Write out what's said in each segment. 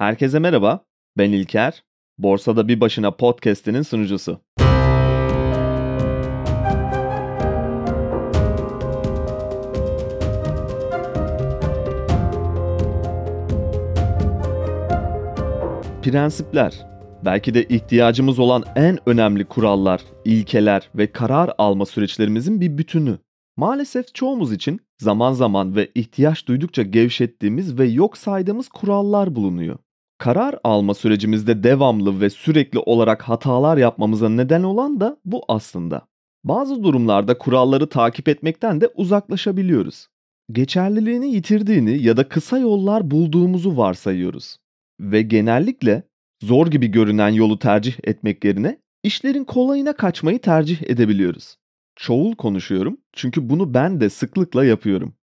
Herkese merhaba, ben İlker. Borsada Bir Başına podcast'inin sunucusu. Prensipler, belki de ihtiyacımız olan en önemli kurallar, ilkeler ve karar alma süreçlerimizin bir bütünü. Maalesef çoğumuz için zaman zaman ve ihtiyaç duydukça gevşettiğimiz ve yok saydığımız kurallar bulunuyor. Karar alma sürecimizde devamlı ve sürekli olarak hatalar yapmamıza neden olan da bu aslında. Bazı durumlarda kuralları takip etmekten de uzaklaşabiliyoruz. Geçerliliğini yitirdiğini ya da kısa yollar bulduğumuzu varsayıyoruz. Ve genellikle zor gibi görünen yolu tercih etmek yerine işlerin kolayına kaçmayı tercih edebiliyoruz. Çoğul konuşuyorum çünkü bunu ben de sıklıkla yapıyorum.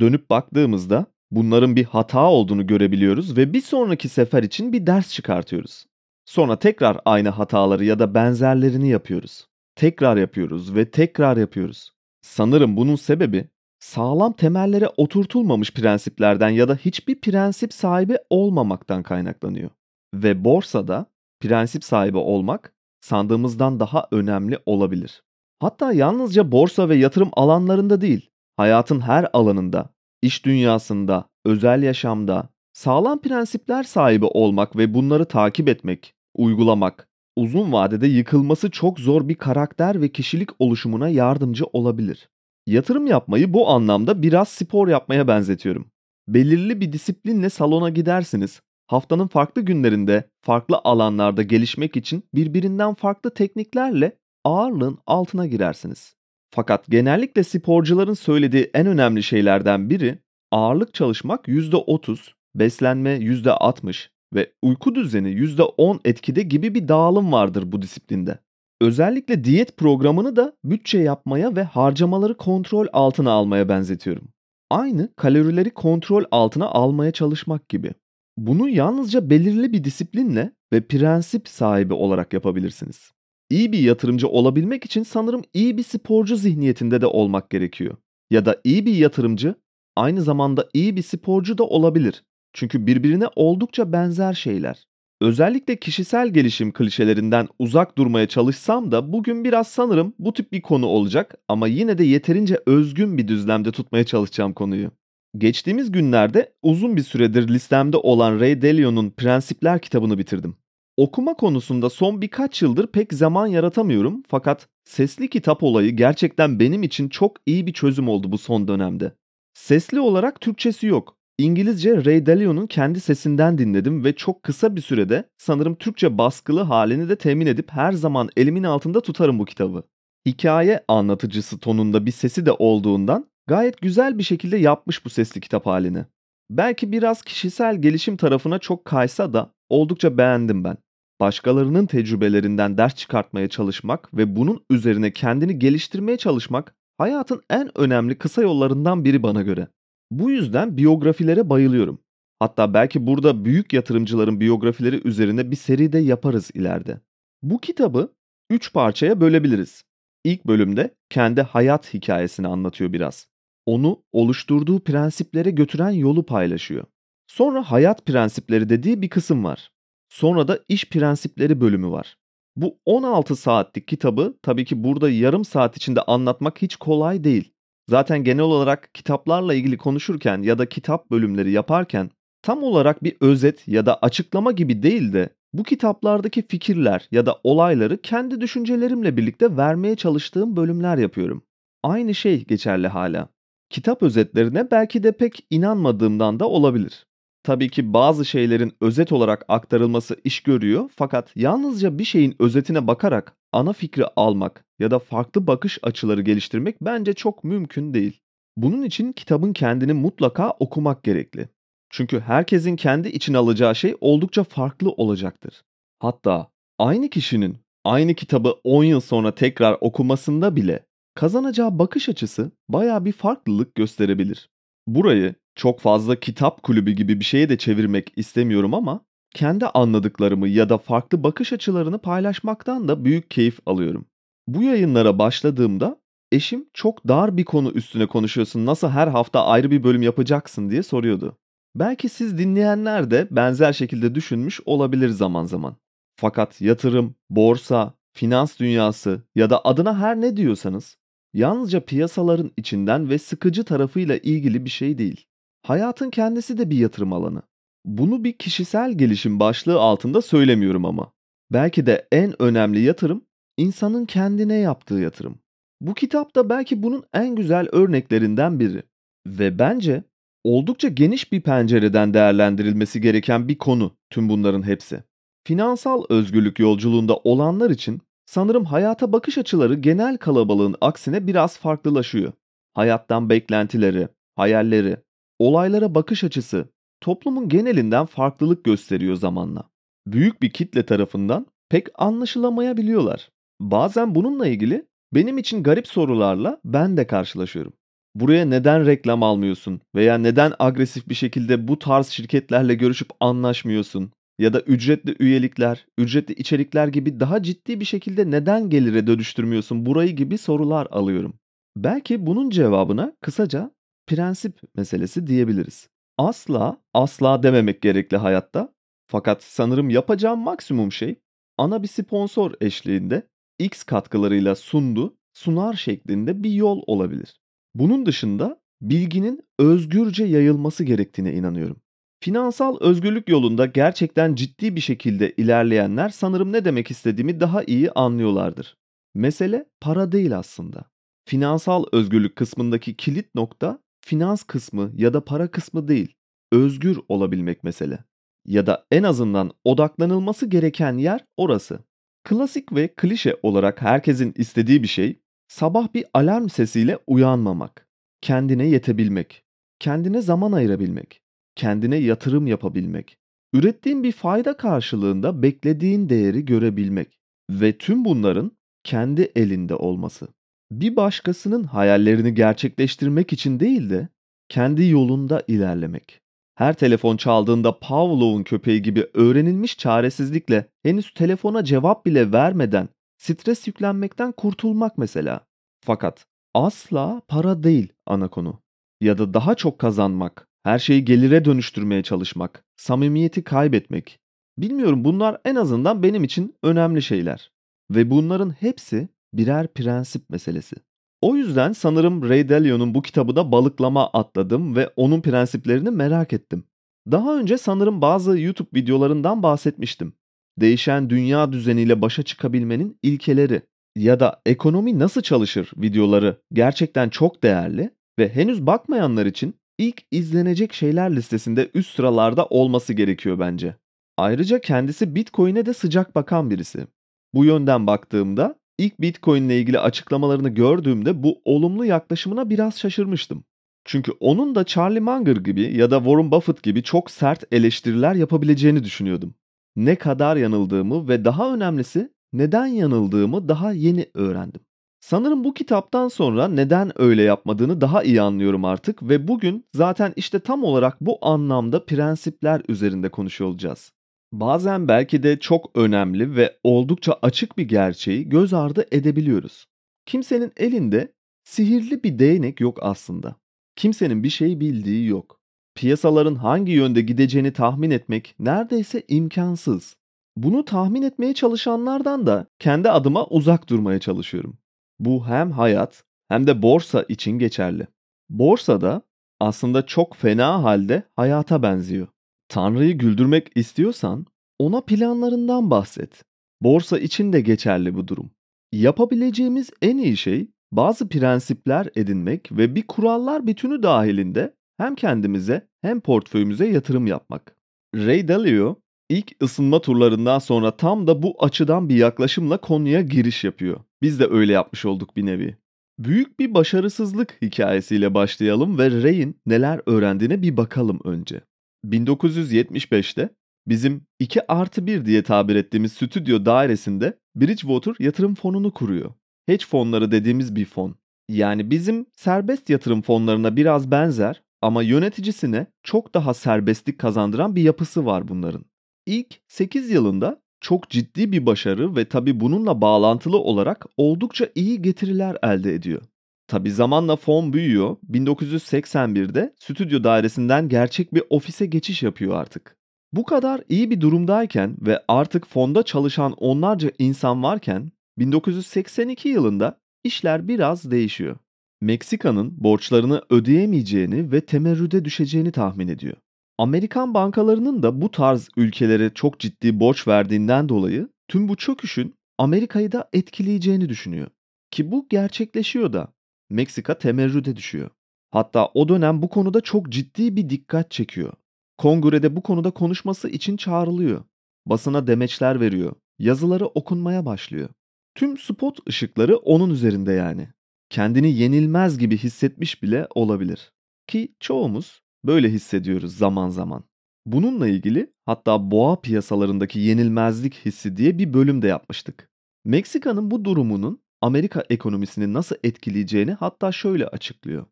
Dönüp baktığımızda bunların bir hata olduğunu görebiliyoruz ve bir sonraki sefer için bir ders çıkartıyoruz. Sonra tekrar aynı hataları ya da benzerlerini yapıyoruz. Tekrar yapıyoruz ve tekrar yapıyoruz. Sanırım bunun sebebi sağlam temellere oturtulmamış prensiplerden ya da hiçbir prensip sahibi olmamaktan kaynaklanıyor. Ve borsada prensip sahibi olmak sandığımızdan daha önemli olabilir. Hatta yalnızca borsa ve yatırım alanlarında değil, hayatın her alanında, iş dünyasında, özel yaşamda sağlam prensipler sahibi olmak ve bunları takip etmek, uygulamak uzun vadede yıkılması çok zor bir karakter ve kişilik oluşumuna yardımcı olabilir. Yatırım yapmayı bu anlamda biraz spor yapmaya benzetiyorum. Belirli bir disiplinle salona gidersiniz. Haftanın farklı günlerinde, farklı alanlarda gelişmek için birbirinden farklı tekniklerle ağırlığın altına girersiniz. Fakat genellikle sporcuların söylediği en önemli şeylerden biri ağırlık çalışmak %30, beslenme %60 ve uyku düzeni %10 etkide gibi bir dağılım vardır bu disiplinde. Özellikle diyet programını da bütçe yapmaya ve harcamaları kontrol altına almaya benzetiyorum. Aynı kalorileri kontrol altına almaya çalışmak gibi. Bunu yalnızca belirli bir disiplinle ve prensip sahibi olarak yapabilirsiniz. İyi bir yatırımcı olabilmek için sanırım iyi bir sporcu zihniyetinde de olmak gerekiyor. Ya da iyi bir yatırımcı aynı zamanda iyi bir sporcu da olabilir. Çünkü birbirine oldukça benzer şeyler. Özellikle kişisel gelişim klişelerinden uzak durmaya çalışsam da bugün biraz sanırım bu tip bir konu olacak ama yine de yeterince özgün bir düzlemde tutmaya çalışacağım konuyu. Geçtiğimiz günlerde uzun bir süredir listemde olan Ray Dalio'nun Prensipler kitabını bitirdim. Okuma konusunda son birkaç yıldır pek zaman yaratamıyorum fakat sesli kitap olayı gerçekten benim için çok iyi bir çözüm oldu bu son dönemde. Sesli olarak Türkçesi yok. İngilizce Ray Dalio'nun kendi sesinden dinledim ve çok kısa bir sürede sanırım Türkçe baskılı halini de temin edip her zaman elimin altında tutarım bu kitabı. Hikaye anlatıcısı tonunda bir sesi de olduğundan gayet güzel bir şekilde yapmış bu sesli kitap halini. Belki biraz kişisel gelişim tarafına çok kaysa da oldukça beğendim ben başkalarının tecrübelerinden ders çıkartmaya çalışmak ve bunun üzerine kendini geliştirmeye çalışmak hayatın en önemli kısa yollarından biri bana göre. Bu yüzden biyografilere bayılıyorum. Hatta belki burada büyük yatırımcıların biyografileri üzerine bir seri de yaparız ileride. Bu kitabı 3 parçaya bölebiliriz. İlk bölümde kendi hayat hikayesini anlatıyor biraz. Onu oluşturduğu prensiplere götüren yolu paylaşıyor. Sonra hayat prensipleri dediği bir kısım var. Sonra da iş prensipleri bölümü var. Bu 16 saatlik kitabı tabii ki burada yarım saat içinde anlatmak hiç kolay değil. Zaten genel olarak kitaplarla ilgili konuşurken ya da kitap bölümleri yaparken tam olarak bir özet ya da açıklama gibi değil de bu kitaplardaki fikirler ya da olayları kendi düşüncelerimle birlikte vermeye çalıştığım bölümler yapıyorum. Aynı şey geçerli hala. Kitap özetlerine belki de pek inanmadığımdan da olabilir. Tabii ki bazı şeylerin özet olarak aktarılması iş görüyor fakat yalnızca bir şeyin özetine bakarak ana fikri almak ya da farklı bakış açıları geliştirmek bence çok mümkün değil. Bunun için kitabın kendini mutlaka okumak gerekli. Çünkü herkesin kendi için alacağı şey oldukça farklı olacaktır. Hatta aynı kişinin aynı kitabı 10 yıl sonra tekrar okumasında bile kazanacağı bakış açısı baya bir farklılık gösterebilir. Burayı çok fazla kitap kulübü gibi bir şeye de çevirmek istemiyorum ama kendi anladıklarımı ya da farklı bakış açılarını paylaşmaktan da büyük keyif alıyorum. Bu yayınlara başladığımda eşim çok dar bir konu üstüne konuşuyorsun nasıl her hafta ayrı bir bölüm yapacaksın diye soruyordu. Belki siz dinleyenler de benzer şekilde düşünmüş olabilir zaman zaman. Fakat yatırım, borsa, finans dünyası ya da adına her ne diyorsanız yalnızca piyasaların içinden ve sıkıcı tarafıyla ilgili bir şey değil. Hayatın kendisi de bir yatırım alanı. Bunu bir kişisel gelişim başlığı altında söylemiyorum ama. Belki de en önemli yatırım insanın kendine yaptığı yatırım. Bu kitap da belki bunun en güzel örneklerinden biri. Ve bence oldukça geniş bir pencereden değerlendirilmesi gereken bir konu tüm bunların hepsi. Finansal özgürlük yolculuğunda olanlar için sanırım hayata bakış açıları genel kalabalığın aksine biraz farklılaşıyor. Hayattan beklentileri, hayalleri, olaylara bakış açısı toplumun genelinden farklılık gösteriyor zamanla. Büyük bir kitle tarafından pek anlaşılamayabiliyorlar. Bazen bununla ilgili benim için garip sorularla ben de karşılaşıyorum. Buraya neden reklam almıyorsun veya neden agresif bir şekilde bu tarz şirketlerle görüşüp anlaşmıyorsun ya da ücretli üyelikler, ücretli içerikler gibi daha ciddi bir şekilde neden gelire dönüştürmüyorsun burayı gibi sorular alıyorum. Belki bunun cevabına kısaca prensip meselesi diyebiliriz. Asla asla dememek gerekli hayatta. Fakat sanırım yapacağım maksimum şey ana bir sponsor eşliğinde X katkılarıyla sundu, sunar şeklinde bir yol olabilir. Bunun dışında bilginin özgürce yayılması gerektiğine inanıyorum. Finansal özgürlük yolunda gerçekten ciddi bir şekilde ilerleyenler sanırım ne demek istediğimi daha iyi anlıyorlardır. Mesele para değil aslında. Finansal özgürlük kısmındaki kilit nokta finans kısmı ya da para kısmı değil. Özgür olabilmek mesele. Ya da en azından odaklanılması gereken yer orası. Klasik ve klişe olarak herkesin istediği bir şey sabah bir alarm sesiyle uyanmamak, kendine yetebilmek, kendine zaman ayırabilmek, kendine yatırım yapabilmek, ürettiğin bir fayda karşılığında beklediğin değeri görebilmek ve tüm bunların kendi elinde olması. Bir başkasının hayallerini gerçekleştirmek için değil de kendi yolunda ilerlemek. Her telefon çaldığında Pavlov'un köpeği gibi öğrenilmiş çaresizlikle henüz telefona cevap bile vermeden stres yüklenmekten kurtulmak mesela. Fakat asla para değil ana konu. Ya da daha çok kazanmak, her şeyi gelire dönüştürmeye çalışmak, samimiyeti kaybetmek. Bilmiyorum bunlar en azından benim için önemli şeyler. Ve bunların hepsi birer prensip meselesi. O yüzden sanırım Ray Dalio'nun bu kitabına balıklama atladım ve onun prensiplerini merak ettim. Daha önce sanırım bazı YouTube videolarından bahsetmiştim. Değişen dünya düzeniyle başa çıkabilmenin ilkeleri ya da ekonomi nasıl çalışır videoları gerçekten çok değerli ve henüz bakmayanlar için ilk izlenecek şeyler listesinde üst sıralarda olması gerekiyor bence. Ayrıca kendisi Bitcoin'e de sıcak bakan birisi. Bu yönden baktığımda ilk Bitcoin ile ilgili açıklamalarını gördüğümde bu olumlu yaklaşımına biraz şaşırmıştım. Çünkü onun da Charlie Munger gibi ya da Warren Buffett gibi çok sert eleştiriler yapabileceğini düşünüyordum. Ne kadar yanıldığımı ve daha önemlisi neden yanıldığımı daha yeni öğrendim. Sanırım bu kitaptan sonra neden öyle yapmadığını daha iyi anlıyorum artık ve bugün zaten işte tam olarak bu anlamda prensipler üzerinde konuşuyor olacağız. Bazen belki de çok önemli ve oldukça açık bir gerçeği göz ardı edebiliyoruz. Kimsenin elinde sihirli bir değnek yok aslında. Kimsenin bir şey bildiği yok. Piyasaların hangi yönde gideceğini tahmin etmek neredeyse imkansız. Bunu tahmin etmeye çalışanlardan da kendi adıma uzak durmaya çalışıyorum. Bu hem hayat hem de borsa için geçerli. Borsada aslında çok fena halde hayata benziyor. Tanrı'yı güldürmek istiyorsan ona planlarından bahset. Borsa için de geçerli bu durum. Yapabileceğimiz en iyi şey bazı prensipler edinmek ve bir kurallar bütünü dahilinde hem kendimize hem portföyümüze yatırım yapmak. Ray Dalio ilk ısınma turlarından sonra tam da bu açıdan bir yaklaşımla konuya giriş yapıyor. Biz de öyle yapmış olduk bir nevi. Büyük bir başarısızlık hikayesiyle başlayalım ve Ray'in neler öğrendiğine bir bakalım önce. 1975'te bizim 2 artı 1 diye tabir ettiğimiz stüdyo dairesinde Bridgewater yatırım fonunu kuruyor. Hedge fonları dediğimiz bir fon. Yani bizim serbest yatırım fonlarına biraz benzer ama yöneticisine çok daha serbestlik kazandıran bir yapısı var bunların. İlk 8 yılında çok ciddi bir başarı ve tabi bununla bağlantılı olarak oldukça iyi getiriler elde ediyor. Tabi zamanla fon büyüyor. 1981'de stüdyo dairesinden gerçek bir ofise geçiş yapıyor artık. Bu kadar iyi bir durumdayken ve artık fonda çalışan onlarca insan varken 1982 yılında işler biraz değişiyor. Meksika'nın borçlarını ödeyemeyeceğini ve temerrüde düşeceğini tahmin ediyor. Amerikan bankalarının da bu tarz ülkelere çok ciddi borç verdiğinden dolayı tüm bu çöküşün Amerika'yı da etkileyeceğini düşünüyor. Ki bu gerçekleşiyor da. Meksika temerrüde düşüyor. Hatta o dönem bu konuda çok ciddi bir dikkat çekiyor. Kongrede bu konuda konuşması için çağrılıyor. Basına demeçler veriyor. Yazıları okunmaya başlıyor. Tüm spot ışıkları onun üzerinde yani. Kendini yenilmez gibi hissetmiş bile olabilir. Ki çoğumuz böyle hissediyoruz zaman zaman. Bununla ilgili hatta boğa piyasalarındaki yenilmezlik hissi diye bir bölüm de yapmıştık. Meksika'nın bu durumunun Amerika ekonomisini nasıl etkileyeceğini hatta şöyle açıklıyor.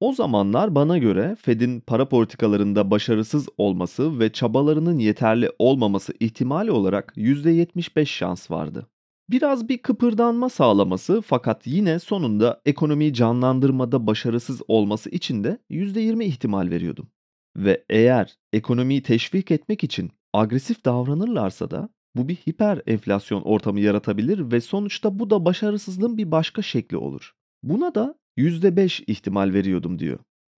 O zamanlar bana göre Fed'in para politikalarında başarısız olması ve çabalarının yeterli olmaması ihtimali olarak %75 şans vardı. Biraz bir kıpırdanma sağlaması fakat yine sonunda ekonomiyi canlandırmada başarısız olması için de %20 ihtimal veriyordum. Ve eğer ekonomiyi teşvik etmek için agresif davranırlarsa da bu bir hiper enflasyon ortamı yaratabilir ve sonuçta bu da başarısızlığın bir başka şekli olur. Buna da %5 ihtimal veriyordum diyor.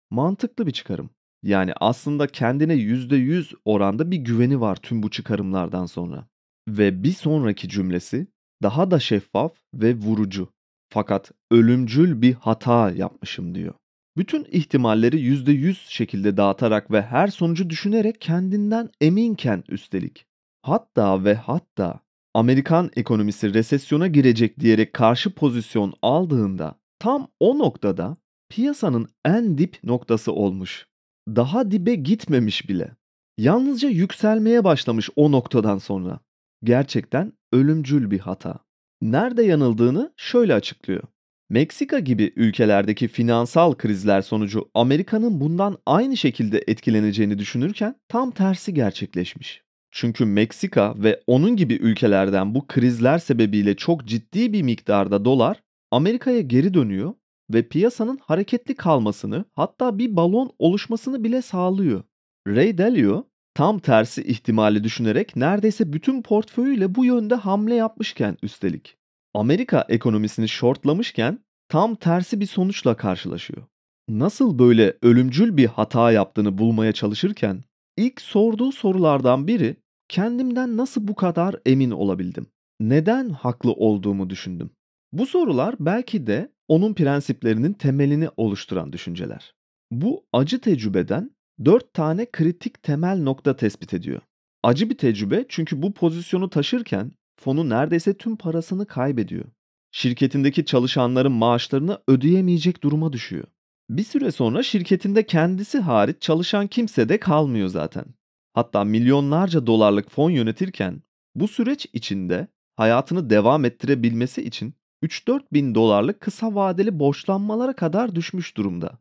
Mantıklı bir çıkarım. Yani aslında kendine %100 oranda bir güveni var tüm bu çıkarımlardan sonra. Ve bir sonraki cümlesi daha da şeffaf ve vurucu. Fakat ölümcül bir hata yapmışım diyor. Bütün ihtimalleri %100 şekilde dağıtarak ve her sonucu düşünerek kendinden eminken üstelik. Hatta ve hatta Amerikan ekonomisi resesyona girecek diyerek karşı pozisyon aldığında tam o noktada piyasanın en dip noktası olmuş. Daha dibe gitmemiş bile. Yalnızca yükselmeye başlamış o noktadan sonra. Gerçekten ölümcül bir hata. Nerede yanıldığını şöyle açıklıyor. Meksika gibi ülkelerdeki finansal krizler sonucu Amerika'nın bundan aynı şekilde etkileneceğini düşünürken tam tersi gerçekleşmiş. Çünkü Meksika ve onun gibi ülkelerden bu krizler sebebiyle çok ciddi bir miktarda dolar Amerika'ya geri dönüyor ve piyasanın hareketli kalmasını hatta bir balon oluşmasını bile sağlıyor. Ray Dalio tam tersi ihtimali düşünerek neredeyse bütün portföyüyle bu yönde hamle yapmışken üstelik. Amerika ekonomisini shortlamışken tam tersi bir sonuçla karşılaşıyor. Nasıl böyle ölümcül bir hata yaptığını bulmaya çalışırken ilk sorduğu sorulardan biri kendimden nasıl bu kadar emin olabildim? Neden haklı olduğumu düşündüm. Bu sorular belki de onun prensiplerinin temelini oluşturan düşünceler. Bu acı tecrübeden 4 tane kritik temel nokta tespit ediyor. Acı bir tecrübe çünkü bu pozisyonu taşırken fonu neredeyse tüm parasını kaybediyor. Şirketindeki çalışanların maaşlarını ödeyemeyecek duruma düşüyor. Bir süre sonra şirketinde kendisi hariç çalışan kimse de kalmıyor zaten. Hatta milyonlarca dolarlık fon yönetirken bu süreç içinde hayatını devam ettirebilmesi için 3-4 bin dolarlık kısa vadeli borçlanmalara kadar düşmüş durumda.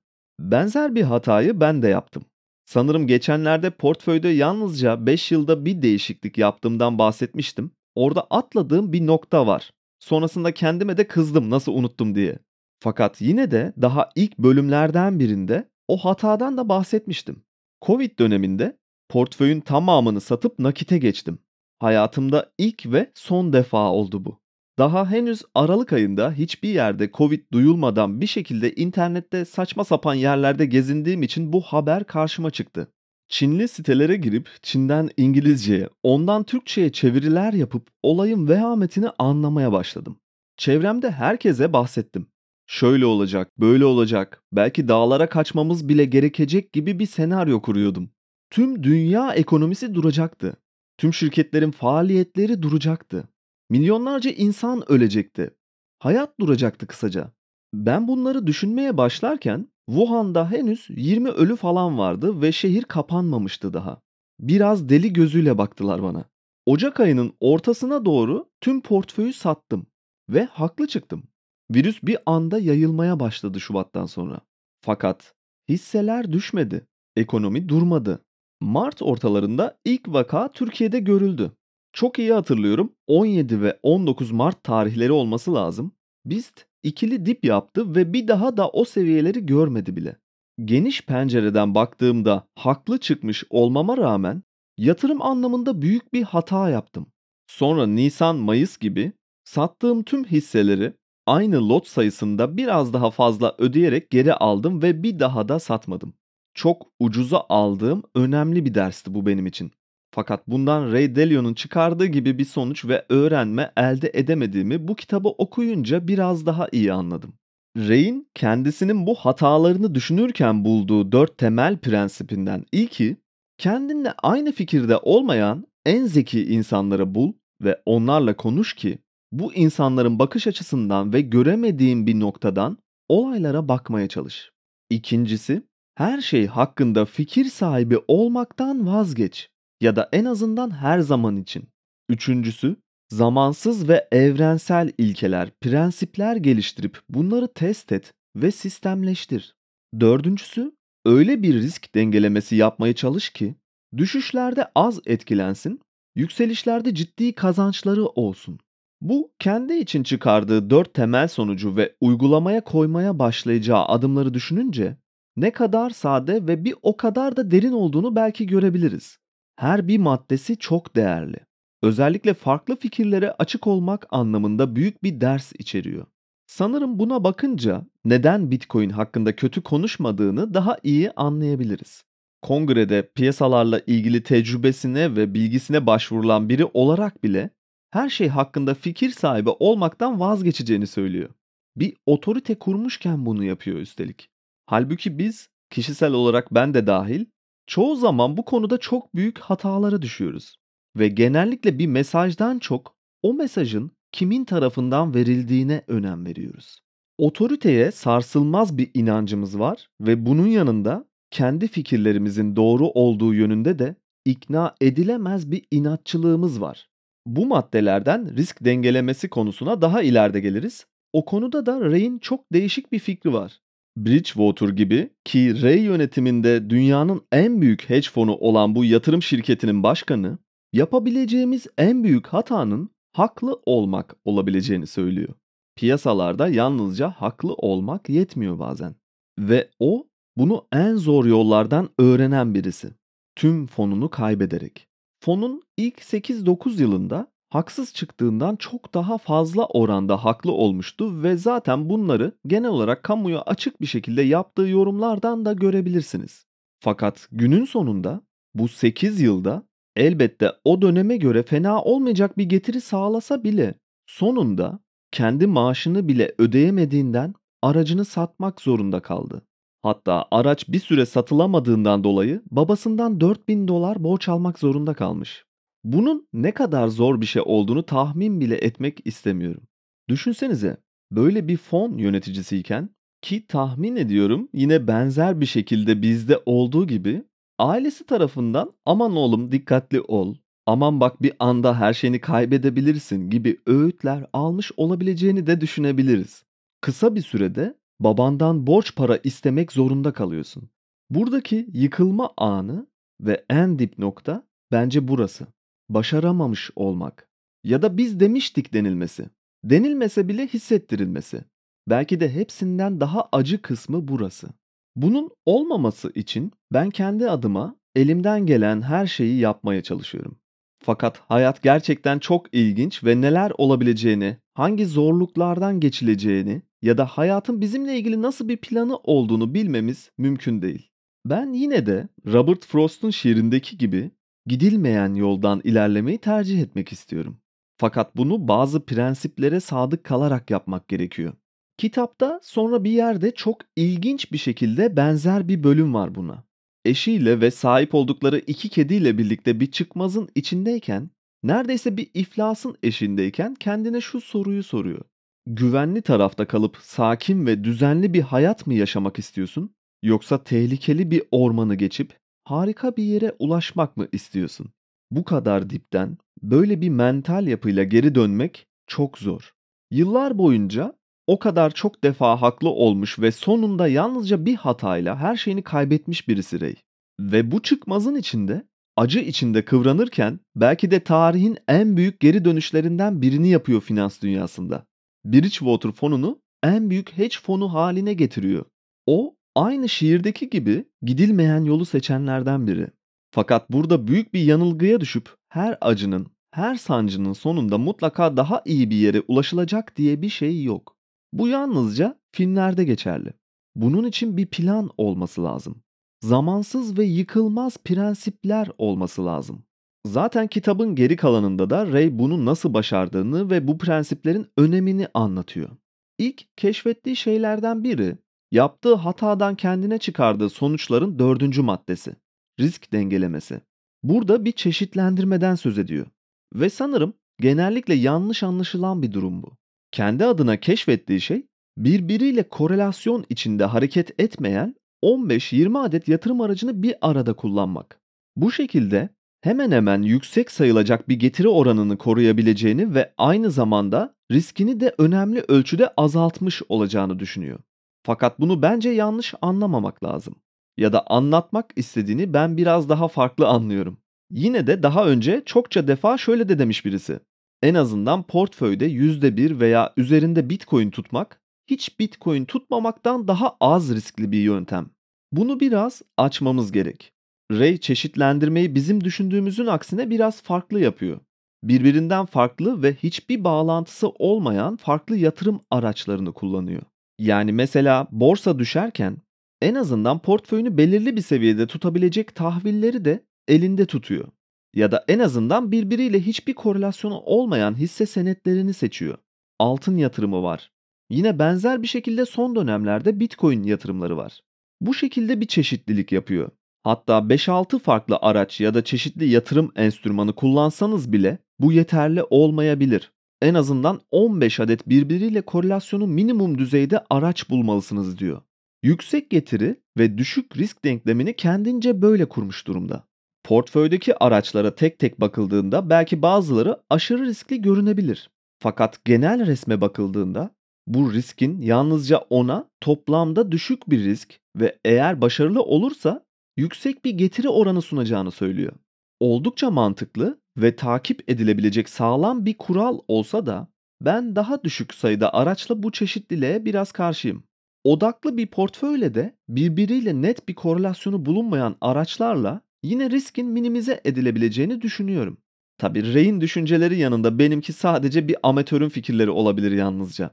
Benzer bir hatayı ben de yaptım. Sanırım geçenlerde portföyde yalnızca 5 yılda bir değişiklik yaptığımdan bahsetmiştim. Orada atladığım bir nokta var. Sonrasında kendime de kızdım nasıl unuttum diye. Fakat yine de daha ilk bölümlerden birinde o hatadan da bahsetmiştim. Covid döneminde portföyün tamamını satıp nakite geçtim. Hayatımda ilk ve son defa oldu bu. Daha henüz Aralık ayında hiçbir yerde Covid duyulmadan bir şekilde internette saçma sapan yerlerde gezindiğim için bu haber karşıma çıktı. Çinli sitelere girip Çin'den İngilizceye, ondan Türkçe'ye çeviriler yapıp olayın vehametini anlamaya başladım. Çevremde herkese bahsettim. Şöyle olacak, böyle olacak, belki dağlara kaçmamız bile gerekecek gibi bir senaryo kuruyordum. Tüm dünya ekonomisi duracaktı. Tüm şirketlerin faaliyetleri duracaktı. Milyonlarca insan ölecekti. Hayat duracaktı kısaca. Ben bunları düşünmeye başlarken Wuhan'da henüz 20 ölü falan vardı ve şehir kapanmamıştı daha. Biraz deli gözüyle baktılar bana. Ocak ayının ortasına doğru tüm portföyü sattım ve haklı çıktım. Virüs bir anda yayılmaya başladı Şubat'tan sonra. Fakat hisseler düşmedi. Ekonomi durmadı. Mart ortalarında ilk vaka Türkiye'de görüldü. Çok iyi hatırlıyorum 17 ve 19 Mart tarihleri olması lazım. BIST ikili dip yaptı ve bir daha da o seviyeleri görmedi bile. Geniş pencereden baktığımda haklı çıkmış olmama rağmen yatırım anlamında büyük bir hata yaptım. Sonra Nisan, Mayıs gibi sattığım tüm hisseleri aynı lot sayısında biraz daha fazla ödeyerek geri aldım ve bir daha da satmadım. Çok ucuza aldığım önemli bir dersti bu benim için. Fakat bundan Ray Dalio'nun çıkardığı gibi bir sonuç ve öğrenme elde edemediğimi bu kitabı okuyunca biraz daha iyi anladım. Ray'in kendisinin bu hatalarını düşünürken bulduğu dört temel prensipinden ilki, kendinle aynı fikirde olmayan en zeki insanları bul ve onlarla konuş ki bu insanların bakış açısından ve göremediğin bir noktadan olaylara bakmaya çalış. İkincisi, her şey hakkında fikir sahibi olmaktan vazgeç ya da en azından her zaman için. Üçüncüsü, zamansız ve evrensel ilkeler, prensipler geliştirip bunları test et ve sistemleştir. Dördüncüsü, öyle bir risk dengelemesi yapmaya çalış ki düşüşlerde az etkilensin, yükselişlerde ciddi kazançları olsun. Bu kendi için çıkardığı dört temel sonucu ve uygulamaya koymaya başlayacağı adımları düşününce ne kadar sade ve bir o kadar da derin olduğunu belki görebiliriz. Her bir maddesi çok değerli. Özellikle farklı fikirlere açık olmak anlamında büyük bir ders içeriyor. Sanırım buna bakınca neden Bitcoin hakkında kötü konuşmadığını daha iyi anlayabiliriz. Kongrede piyasalarla ilgili tecrübesine ve bilgisine başvurulan biri olarak bile her şey hakkında fikir sahibi olmaktan vazgeçeceğini söylüyor. Bir otorite kurmuşken bunu yapıyor üstelik. Halbuki biz, kişisel olarak ben de dahil, çoğu zaman bu konuda çok büyük hatalara düşüyoruz. Ve genellikle bir mesajdan çok o mesajın kimin tarafından verildiğine önem veriyoruz. Otoriteye sarsılmaz bir inancımız var ve bunun yanında kendi fikirlerimizin doğru olduğu yönünde de ikna edilemez bir inatçılığımız var. Bu maddelerden risk dengelemesi konusuna daha ileride geliriz. O konuda da Ray'in çok değişik bir fikri var. Bridgewater gibi ki Ray yönetiminde dünyanın en büyük hedge fonu olan bu yatırım şirketinin başkanı yapabileceğimiz en büyük hatanın haklı olmak olabileceğini söylüyor. Piyasalarda yalnızca haklı olmak yetmiyor bazen. Ve o bunu en zor yollardan öğrenen birisi. Tüm fonunu kaybederek. Fonun ilk 8-9 yılında haksız çıktığından çok daha fazla oranda haklı olmuştu ve zaten bunları genel olarak kamuya açık bir şekilde yaptığı yorumlardan da görebilirsiniz. Fakat günün sonunda bu 8 yılda elbette o döneme göre fena olmayacak bir getiri sağlasa bile sonunda kendi maaşını bile ödeyemediğinden aracını satmak zorunda kaldı. Hatta araç bir süre satılamadığından dolayı babasından 4000 dolar borç almak zorunda kalmış. Bunun ne kadar zor bir şey olduğunu tahmin bile etmek istemiyorum. Düşünsenize böyle bir fon yöneticisiyken ki tahmin ediyorum yine benzer bir şekilde bizde olduğu gibi ailesi tarafından aman oğlum dikkatli ol, aman bak bir anda her şeyini kaybedebilirsin gibi öğütler almış olabileceğini de düşünebiliriz. Kısa bir sürede babandan borç para istemek zorunda kalıyorsun. Buradaki yıkılma anı ve en dip nokta bence burası. Başaramamış olmak ya da biz demiştik denilmesi. Denilmese bile hissettirilmesi. Belki de hepsinden daha acı kısmı burası. Bunun olmaması için ben kendi adıma elimden gelen her şeyi yapmaya çalışıyorum. Fakat hayat gerçekten çok ilginç ve neler olabileceğini, hangi zorluklardan geçileceğini ya da hayatın bizimle ilgili nasıl bir planı olduğunu bilmemiz mümkün değil. Ben yine de Robert Frost'un şiirindeki gibi gidilmeyen yoldan ilerlemeyi tercih etmek istiyorum. Fakat bunu bazı prensiplere sadık kalarak yapmak gerekiyor. Kitapta sonra bir yerde çok ilginç bir şekilde benzer bir bölüm var buna. Eşiyle ve sahip oldukları iki kediyle birlikte bir çıkmazın içindeyken, neredeyse bir iflasın eşindeyken kendine şu soruyu soruyor. Güvenli tarafta kalıp sakin ve düzenli bir hayat mı yaşamak istiyorsun? Yoksa tehlikeli bir ormanı geçip harika bir yere ulaşmak mı istiyorsun? Bu kadar dipten böyle bir mental yapıyla geri dönmek çok zor. Yıllar boyunca o kadar çok defa haklı olmuş ve sonunda yalnızca bir hatayla her şeyini kaybetmiş birisi Ray. Ve bu çıkmazın içinde acı içinde kıvranırken belki de tarihin en büyük geri dönüşlerinden birini yapıyor finans dünyasında. Bridgewater fonunu en büyük hedge fonu haline getiriyor. O aynı şiirdeki gibi gidilmeyen yolu seçenlerden biri. Fakat burada büyük bir yanılgıya düşüp her acının, her sancının sonunda mutlaka daha iyi bir yere ulaşılacak diye bir şey yok. Bu yalnızca filmlerde geçerli. Bunun için bir plan olması lazım. Zamansız ve yıkılmaz prensipler olması lazım. Zaten kitabın geri kalanında da Ray bunu nasıl başardığını ve bu prensiplerin önemini anlatıyor. İlk keşfettiği şeylerden biri yaptığı hatadan kendine çıkardığı sonuçların dördüncü maddesi. Risk dengelemesi. Burada bir çeşitlendirmeden söz ediyor. Ve sanırım genellikle yanlış anlaşılan bir durum bu. Kendi adına keşfettiği şey birbiriyle korelasyon içinde hareket etmeyen 15-20 adet yatırım aracını bir arada kullanmak. Bu şekilde hemen hemen yüksek sayılacak bir getiri oranını koruyabileceğini ve aynı zamanda riskini de önemli ölçüde azaltmış olacağını düşünüyor. Fakat bunu bence yanlış anlamamak lazım. Ya da anlatmak istediğini ben biraz daha farklı anlıyorum. Yine de daha önce çokça defa şöyle de demiş birisi. En azından portföyde %1 veya üzerinde Bitcoin tutmak, hiç Bitcoin tutmamaktan daha az riskli bir yöntem. Bunu biraz açmamız gerek. Ray çeşitlendirmeyi bizim düşündüğümüzün aksine biraz farklı yapıyor. Birbirinden farklı ve hiçbir bağlantısı olmayan farklı yatırım araçlarını kullanıyor. Yani mesela borsa düşerken en azından portföyünü belirli bir seviyede tutabilecek tahvilleri de elinde tutuyor. Ya da en azından birbiriyle hiçbir korelasyonu olmayan hisse senetlerini seçiyor. Altın yatırımı var. Yine benzer bir şekilde son dönemlerde Bitcoin yatırımları var. Bu şekilde bir çeşitlilik yapıyor. Hatta 5-6 farklı araç ya da çeşitli yatırım enstrümanı kullansanız bile bu yeterli olmayabilir. En azından 15 adet birbiriyle korelasyonu minimum düzeyde araç bulmalısınız diyor. Yüksek getiri ve düşük risk denklemini kendince böyle kurmuş durumda. Portföydeki araçlara tek tek bakıldığında belki bazıları aşırı riskli görünebilir. Fakat genel resme bakıldığında bu riskin yalnızca ona toplamda düşük bir risk ve eğer başarılı olursa yüksek bir getiri oranı sunacağını söylüyor. Oldukça mantıklı ve takip edilebilecek sağlam bir kural olsa da ben daha düşük sayıda araçla bu çeşitliliğe biraz karşıyım. Odaklı bir portföyle de birbiriyle net bir korelasyonu bulunmayan araçlarla yine riskin minimize edilebileceğini düşünüyorum. Tabi Ray'in düşünceleri yanında benimki sadece bir amatörün fikirleri olabilir yalnızca.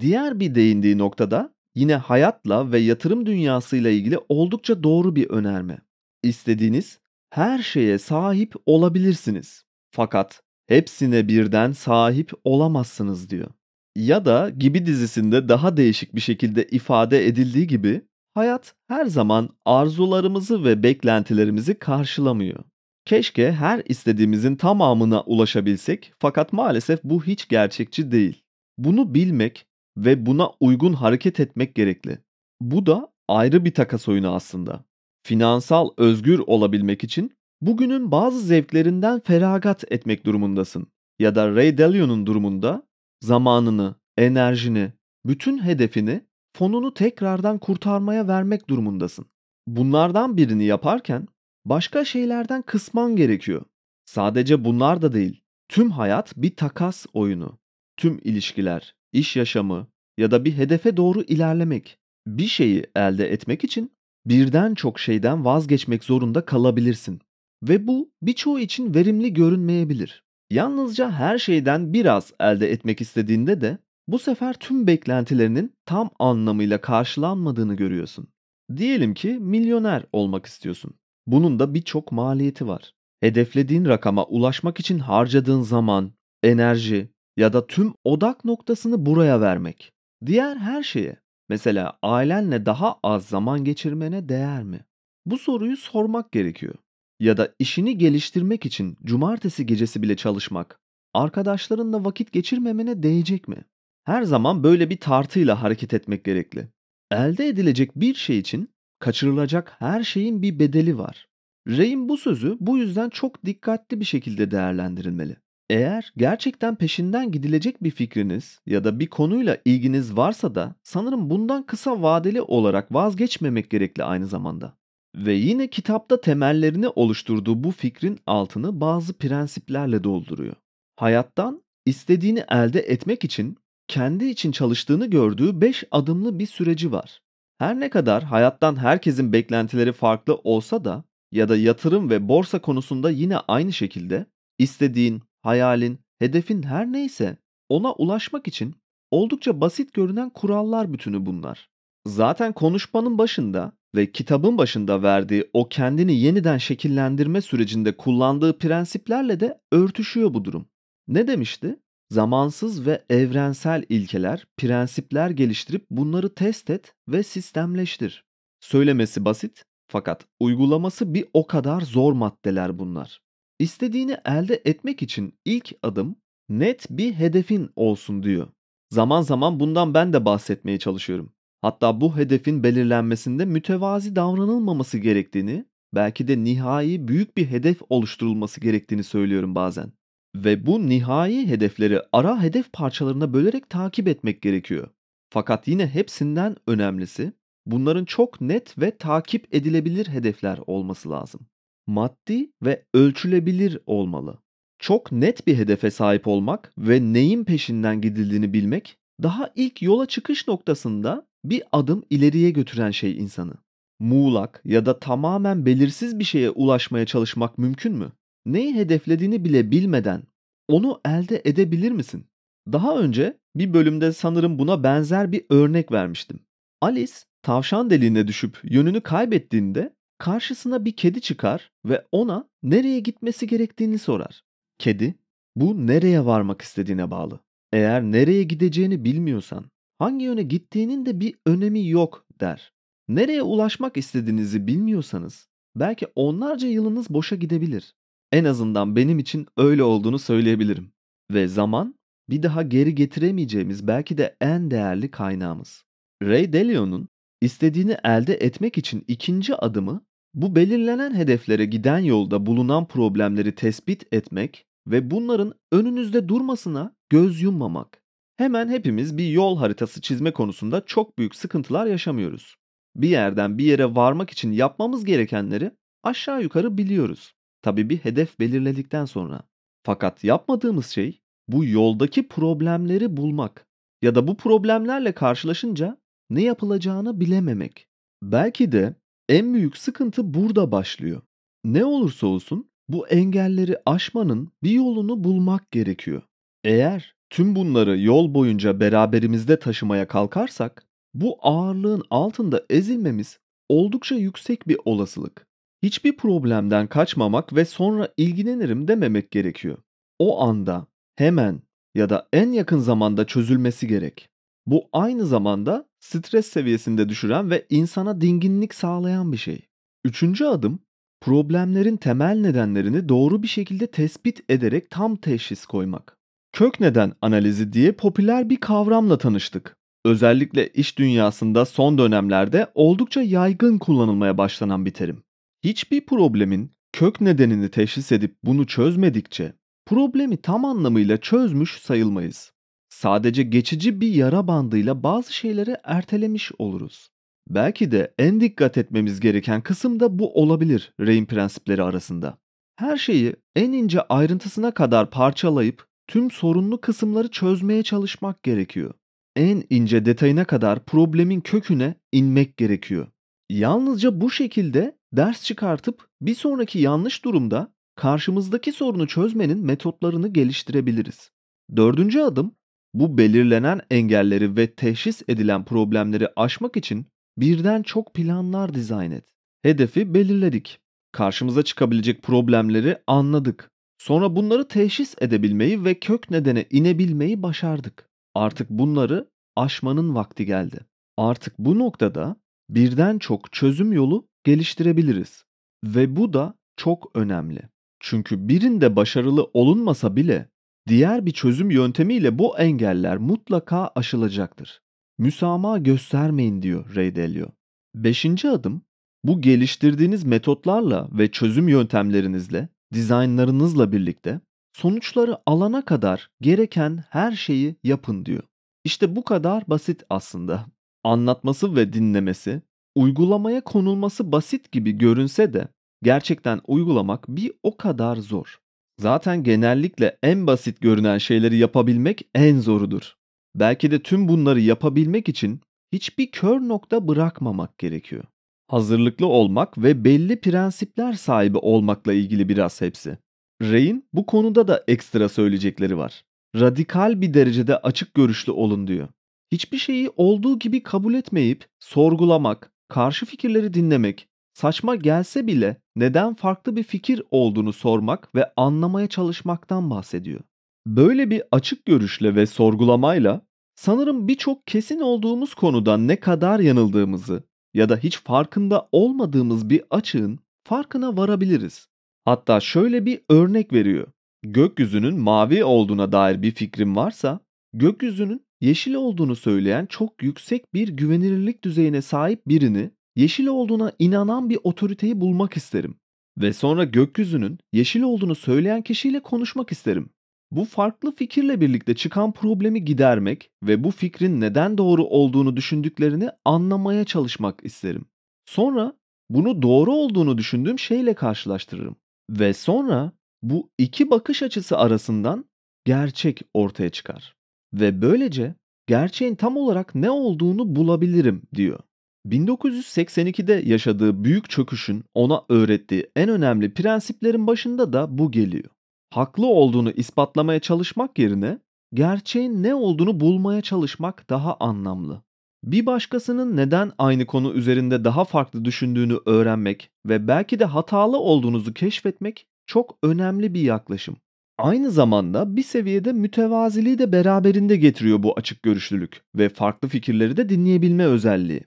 Diğer bir değindiği noktada yine hayatla ve yatırım dünyasıyla ilgili oldukça doğru bir önerme. İstediğiniz her şeye sahip olabilirsiniz. Fakat hepsine birden sahip olamazsınız diyor. Ya da gibi dizisinde daha değişik bir şekilde ifade edildiği gibi hayat her zaman arzularımızı ve beklentilerimizi karşılamıyor. Keşke her istediğimizin tamamına ulaşabilsek fakat maalesef bu hiç gerçekçi değil. Bunu bilmek ve buna uygun hareket etmek gerekli. Bu da ayrı bir takas oyunu aslında. Finansal özgür olabilmek için bugünün bazı zevklerinden feragat etmek durumundasın. Ya da Ray Dalio'nun durumunda zamanını, enerjini, bütün hedefini, fonunu tekrardan kurtarmaya vermek durumundasın. Bunlardan birini yaparken başka şeylerden kısman gerekiyor. Sadece bunlar da değil. Tüm hayat bir takas oyunu. Tüm ilişkiler, iş yaşamı ya da bir hedefe doğru ilerlemek. Bir şeyi elde etmek için birden çok şeyden vazgeçmek zorunda kalabilirsin. Ve bu birçoğu için verimli görünmeyebilir. Yalnızca her şeyden biraz elde etmek istediğinde de bu sefer tüm beklentilerinin tam anlamıyla karşılanmadığını görüyorsun. Diyelim ki milyoner olmak istiyorsun. Bunun da birçok maliyeti var. Hedeflediğin rakama ulaşmak için harcadığın zaman, enerji ya da tüm odak noktasını buraya vermek. Diğer her şeye, mesela ailenle daha az zaman geçirmene değer mi? Bu soruyu sormak gerekiyor. Ya da işini geliştirmek için cumartesi gecesi bile çalışmak, arkadaşlarınla vakit geçirmemene değecek mi? Her zaman böyle bir tartıyla hareket etmek gerekli. Elde edilecek bir şey için kaçırılacak her şeyin bir bedeli var. Ray'in bu sözü bu yüzden çok dikkatli bir şekilde değerlendirilmeli. Eğer gerçekten peşinden gidilecek bir fikriniz ya da bir konuyla ilginiz varsa da sanırım bundan kısa vadeli olarak vazgeçmemek gerekli aynı zamanda. Ve yine kitapta temellerini oluşturduğu bu fikrin altını bazı prensiplerle dolduruyor. Hayattan istediğini elde etmek için kendi için çalıştığını gördüğü 5 adımlı bir süreci var. Her ne kadar hayattan herkesin beklentileri farklı olsa da ya da yatırım ve borsa konusunda yine aynı şekilde istediğin, hayalin, hedefin her neyse ona ulaşmak için oldukça basit görünen kurallar bütünü bunlar. Zaten konuşmanın başında ve kitabın başında verdiği o kendini yeniden şekillendirme sürecinde kullandığı prensiplerle de örtüşüyor bu durum. Ne demişti? Zamansız ve evrensel ilkeler, prensipler geliştirip bunları test et ve sistemleştir. Söylemesi basit fakat uygulaması bir o kadar zor maddeler bunlar. İstediğini elde etmek için ilk adım net bir hedefin olsun diyor. Zaman zaman bundan ben de bahsetmeye çalışıyorum. Hatta bu hedefin belirlenmesinde mütevazi davranılmaması gerektiğini, belki de nihai büyük bir hedef oluşturulması gerektiğini söylüyorum bazen. Ve bu nihai hedefleri ara hedef parçalarına bölerek takip etmek gerekiyor. Fakat yine hepsinden önemlisi bunların çok net ve takip edilebilir hedefler olması lazım. Maddi ve ölçülebilir olmalı. Çok net bir hedefe sahip olmak ve neyin peşinden gidildiğini bilmek daha ilk yola çıkış noktasında bir adım ileriye götüren şey insanı. Muğlak ya da tamamen belirsiz bir şeye ulaşmaya çalışmak mümkün mü? Neyi hedeflediğini bile bilmeden onu elde edebilir misin? Daha önce bir bölümde sanırım buna benzer bir örnek vermiştim. Alice tavşan deliğine düşüp yönünü kaybettiğinde karşısına bir kedi çıkar ve ona nereye gitmesi gerektiğini sorar. Kedi, bu nereye varmak istediğine bağlı. Eğer nereye gideceğini bilmiyorsan, hangi yöne gittiğinin de bir önemi yok der. Nereye ulaşmak istediğinizi bilmiyorsanız, belki onlarca yılınız boşa gidebilir. En azından benim için öyle olduğunu söyleyebilirim. Ve zaman bir daha geri getiremeyeceğimiz belki de en değerli kaynağımız. Ray Dalio'nun istediğini elde etmek için ikinci adımı bu belirlenen hedeflere giden yolda bulunan problemleri tespit etmek ve bunların önünüzde durmasına göz yummamak. Hemen hepimiz bir yol haritası çizme konusunda çok büyük sıkıntılar yaşamıyoruz. Bir yerden bir yere varmak için yapmamız gerekenleri aşağı yukarı biliyoruz. Tabii bir hedef belirledikten sonra. Fakat yapmadığımız şey bu yoldaki problemleri bulmak ya da bu problemlerle karşılaşınca ne yapılacağını bilememek. Belki de en büyük sıkıntı burada başlıyor. Ne olursa olsun bu engelleri aşmanın bir yolunu bulmak gerekiyor. Eğer tüm bunları yol boyunca beraberimizde taşımaya kalkarsak bu ağırlığın altında ezilmemiz oldukça yüksek bir olasılık. Hiçbir problemden kaçmamak ve sonra ilgilenirim dememek gerekiyor. O anda, hemen ya da en yakın zamanda çözülmesi gerek. Bu aynı zamanda stres seviyesinde düşüren ve insana dinginlik sağlayan bir şey. Üçüncü adım problemlerin temel nedenlerini doğru bir şekilde tespit ederek tam teşhis koymak. Kök neden analizi diye popüler bir kavramla tanıştık. Özellikle iş dünyasında son dönemlerde oldukça yaygın kullanılmaya başlanan bir terim. Hiçbir problemin kök nedenini teşhis edip bunu çözmedikçe problemi tam anlamıyla çözmüş sayılmayız. Sadece geçici bir yara bandıyla bazı şeyleri ertelemiş oluruz. Belki de en dikkat etmemiz gereken kısım da bu olabilir Ray'in prensipleri arasında. Her şeyi en ince ayrıntısına kadar parçalayıp tüm sorunlu kısımları çözmeye çalışmak gerekiyor. En ince detayına kadar problemin köküne inmek gerekiyor. Yalnızca bu şekilde ders çıkartıp bir sonraki yanlış durumda karşımızdaki sorunu çözmenin metotlarını geliştirebiliriz. Dördüncü adım bu belirlenen engelleri ve teşhis edilen problemleri aşmak için birden çok planlar dizayn et. Hedefi belirledik. Karşımıza çıkabilecek problemleri anladık. Sonra bunları teşhis edebilmeyi ve kök nedene inebilmeyi başardık. Artık bunları aşmanın vakti geldi. Artık bu noktada birden çok çözüm yolu geliştirebiliriz. Ve bu da çok önemli. Çünkü birinde başarılı olunmasa bile diğer bir çözüm yöntemiyle bu engeller mutlaka aşılacaktır. Müsamaha göstermeyin diyor Ray Dalio. Beşinci adım bu geliştirdiğiniz metotlarla ve çözüm yöntemlerinizle, dizaynlarınızla birlikte sonuçları alana kadar gereken her şeyi yapın diyor. İşte bu kadar basit aslında. Anlatması ve dinlemesi, uygulamaya konulması basit gibi görünse de gerçekten uygulamak bir o kadar zor. Zaten genellikle en basit görünen şeyleri yapabilmek en zorudur. belki de tüm bunları yapabilmek için hiçbir kör nokta bırakmamak gerekiyor. Hazırlıklı olmak ve belli prensipler sahibi olmakla ilgili biraz hepsi. Ray'in bu konuda da ekstra söyleyecekleri var. Radikal bir derecede açık görüşlü olun diyor. Hiçbir şeyi olduğu gibi kabul etmeyip sorgulamak, karşı fikirleri dinlemek, saçma gelse bile neden farklı bir fikir olduğunu sormak ve anlamaya çalışmaktan bahsediyor. Böyle bir açık görüşle ve sorgulamayla sanırım birçok kesin olduğumuz konuda ne kadar yanıldığımızı ya da hiç farkında olmadığımız bir açığın farkına varabiliriz. Hatta şöyle bir örnek veriyor. Gökyüzünün mavi olduğuna dair bir fikrim varsa, gökyüzünün yeşil olduğunu söyleyen çok yüksek bir güvenilirlik düzeyine sahip birini, yeşil olduğuna inanan bir otoriteyi bulmak isterim. Ve sonra gökyüzünün yeşil olduğunu söyleyen kişiyle konuşmak isterim. Bu farklı fikirle birlikte çıkan problemi gidermek ve bu fikrin neden doğru olduğunu düşündüklerini anlamaya çalışmak isterim. Sonra bunu doğru olduğunu düşündüğüm şeyle karşılaştırırım. Ve sonra bu iki bakış açısı arasından gerçek ortaya çıkar. Ve böylece gerçeğin tam olarak ne olduğunu bulabilirim diyor. 1982'de yaşadığı büyük çöküşün ona öğrettiği en önemli prensiplerin başında da bu geliyor. Haklı olduğunu ispatlamaya çalışmak yerine gerçeğin ne olduğunu bulmaya çalışmak daha anlamlı. Bir başkasının neden aynı konu üzerinde daha farklı düşündüğünü öğrenmek ve belki de hatalı olduğunuzu keşfetmek çok önemli bir yaklaşım. Aynı zamanda bir seviyede mütevaziliği de beraberinde getiriyor bu açık görüşlülük ve farklı fikirleri de dinleyebilme özelliği.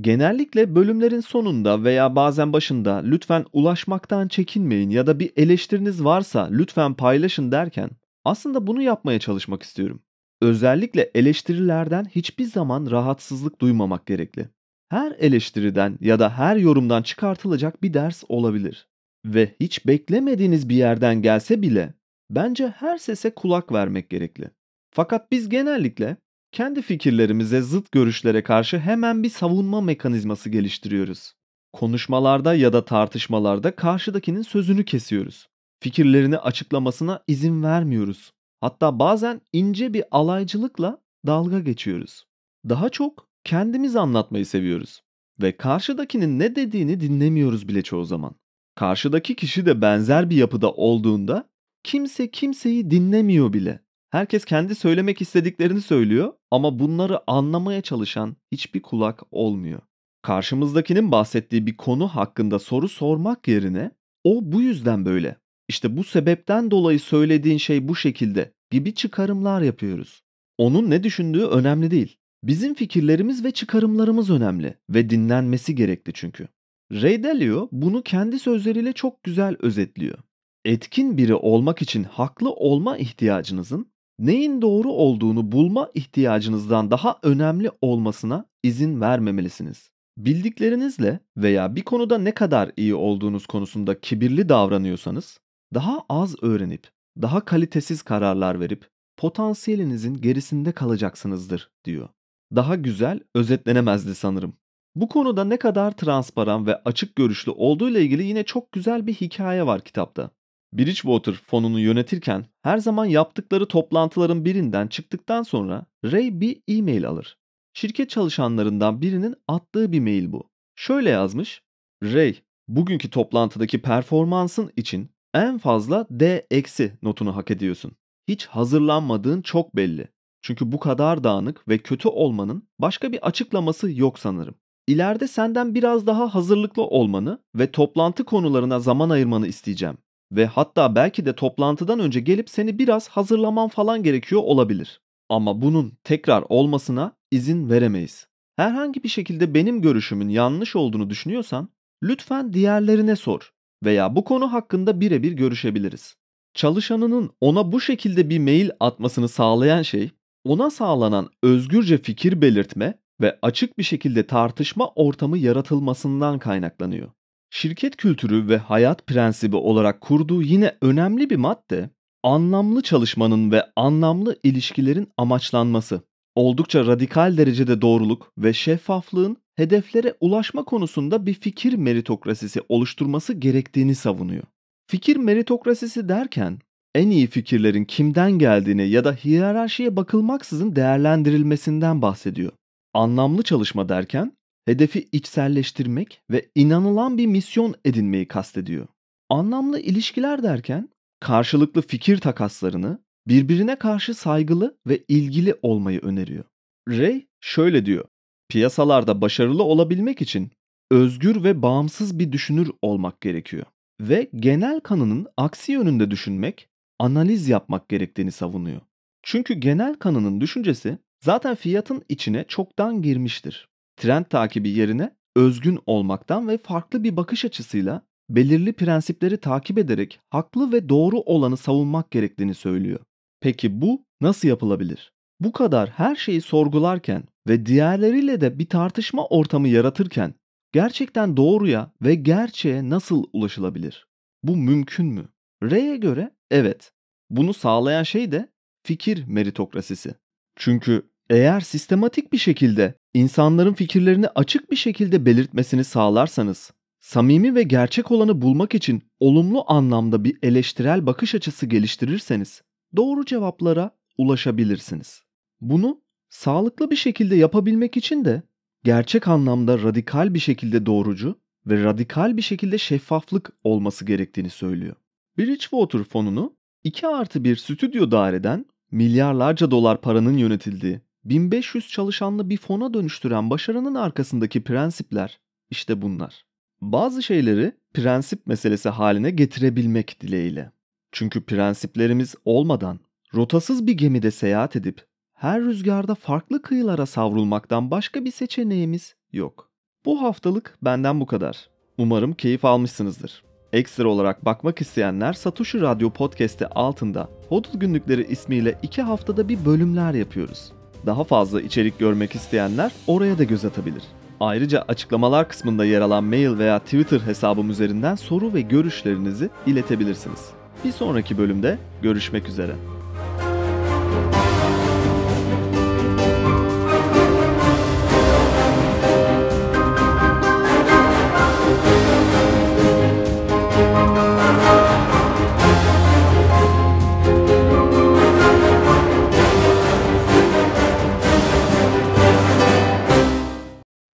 Genellikle bölümlerin sonunda veya bazen başında lütfen ulaşmaktan çekinmeyin ya da bir eleştiriniz varsa lütfen paylaşın derken aslında bunu yapmaya çalışmak istiyorum. Özellikle eleştirilerden hiçbir zaman rahatsızlık duymamak gerekli. Her eleştiriden ya da her yorumdan çıkartılacak bir ders olabilir. Ve hiç beklemediğiniz bir yerden gelse bile bence her sese kulak vermek gerekli. Fakat biz genellikle kendi fikirlerimize zıt görüşlere karşı hemen bir savunma mekanizması geliştiriyoruz. Konuşmalarda ya da tartışmalarda karşıdakinin sözünü kesiyoruz. Fikirlerini açıklamasına izin vermiyoruz. Hatta bazen ince bir alaycılıkla dalga geçiyoruz. Daha çok kendimiz anlatmayı seviyoruz ve karşıdakinin ne dediğini dinlemiyoruz bile çoğu zaman. Karşıdaki kişi de benzer bir yapıda olduğunda kimse kimseyi dinlemiyor bile. Herkes kendi söylemek istediklerini söylüyor ama bunları anlamaya çalışan hiçbir kulak olmuyor. Karşımızdakinin bahsettiği bir konu hakkında soru sormak yerine o bu yüzden böyle. İşte bu sebepten dolayı söylediğin şey bu şekilde gibi çıkarımlar yapıyoruz. Onun ne düşündüğü önemli değil. Bizim fikirlerimiz ve çıkarımlarımız önemli ve dinlenmesi gerekli çünkü. Ray Dalio bunu kendi sözleriyle çok güzel özetliyor. Etkin biri olmak için haklı olma ihtiyacınızın neyin doğru olduğunu bulma ihtiyacınızdan daha önemli olmasına izin vermemelisiniz. Bildiklerinizle veya bir konuda ne kadar iyi olduğunuz konusunda kibirli davranıyorsanız, daha az öğrenip, daha kalitesiz kararlar verip potansiyelinizin gerisinde kalacaksınızdır diyor. Daha güzel özetlenemezdi sanırım. Bu konuda ne kadar transparan ve açık görüşlü olduğu ile ilgili yine çok güzel bir hikaye var kitapta. Bridgewater fonunu yönetirken her zaman yaptıkları toplantıların birinden çıktıktan sonra Ray bir e-mail alır. Şirket çalışanlarından birinin attığı bir mail bu. Şöyle yazmış. Ray, bugünkü toplantıdaki performansın için en fazla D eksi notunu hak ediyorsun. Hiç hazırlanmadığın çok belli. Çünkü bu kadar dağınık ve kötü olmanın başka bir açıklaması yok sanırım. İleride senden biraz daha hazırlıklı olmanı ve toplantı konularına zaman ayırmanı isteyeceğim. Ve hatta belki de toplantıdan önce gelip seni biraz hazırlaman falan gerekiyor olabilir. Ama bunun tekrar olmasına izin veremeyiz. Herhangi bir şekilde benim görüşümün yanlış olduğunu düşünüyorsan lütfen diğerlerine sor veya bu konu hakkında birebir görüşebiliriz. Çalışanının ona bu şekilde bir mail atmasını sağlayan şey ona sağlanan özgürce fikir belirtme ve açık bir şekilde tartışma ortamı yaratılmasından kaynaklanıyor. Şirket kültürü ve hayat prensibi olarak kurduğu yine önemli bir madde, anlamlı çalışmanın ve anlamlı ilişkilerin amaçlanması. Oldukça radikal derecede doğruluk ve şeffaflığın hedeflere ulaşma konusunda bir fikir meritokrasisi oluşturması gerektiğini savunuyor. Fikir meritokrasisi derken en iyi fikirlerin kimden geldiğini ya da hiyerarşiye bakılmaksızın değerlendirilmesinden bahsediyor. Anlamlı çalışma derken hedefi içselleştirmek ve inanılan bir misyon edinmeyi kastediyor. Anlamlı ilişkiler derken karşılıklı fikir takaslarını, birbirine karşı saygılı ve ilgili olmayı öneriyor. Ray şöyle diyor. Piyasalarda başarılı olabilmek için özgür ve bağımsız bir düşünür olmak gerekiyor ve genel kanının aksi yönünde düşünmek, analiz yapmak gerektiğini savunuyor. Çünkü genel kanının düşüncesi zaten fiyatın içine çoktan girmiştir. Trend takibi yerine özgün olmaktan ve farklı bir bakış açısıyla belirli prensipleri takip ederek haklı ve doğru olanı savunmak gerektiğini söylüyor. Peki bu nasıl yapılabilir? Bu kadar her şeyi sorgularken ve diğerleriyle de bir tartışma ortamı yaratırken gerçekten doğruya ve gerçeğe nasıl ulaşılabilir? Bu mümkün mü? Ray'e göre evet. Bunu sağlayan şey de fikir meritokrasisi. Çünkü eğer sistematik bir şekilde insanların fikirlerini açık bir şekilde belirtmesini sağlarsanız, samimi ve gerçek olanı bulmak için olumlu anlamda bir eleştirel bakış açısı geliştirirseniz, doğru cevaplara ulaşabilirsiniz. Bunu sağlıklı bir şekilde yapabilmek için de gerçek anlamda radikal bir şekilde doğrucu ve radikal bir şekilde şeffaflık olması gerektiğini söylüyor. Bridgewater fonunu 2 artı bir stüdyo daireden milyarlarca dolar paranın yönetildiği 1500 çalışanlı bir fona dönüştüren başarının arkasındaki prensipler işte bunlar. Bazı şeyleri prensip meselesi haline getirebilmek dileğiyle. Çünkü prensiplerimiz olmadan rotasız bir gemide seyahat edip her rüzgarda farklı kıyılara savrulmaktan başka bir seçeneğimiz yok. Bu haftalık benden bu kadar. Umarım keyif almışsınızdır. Ekstra olarak bakmak isteyenler Satoshi Radyo Podcast'i altında Hodl Günlükleri ismiyle iki haftada bir bölümler yapıyoruz. Daha fazla içerik görmek isteyenler oraya da göz atabilir. Ayrıca açıklamalar kısmında yer alan mail veya Twitter hesabım üzerinden soru ve görüşlerinizi iletebilirsiniz. Bir sonraki bölümde görüşmek üzere.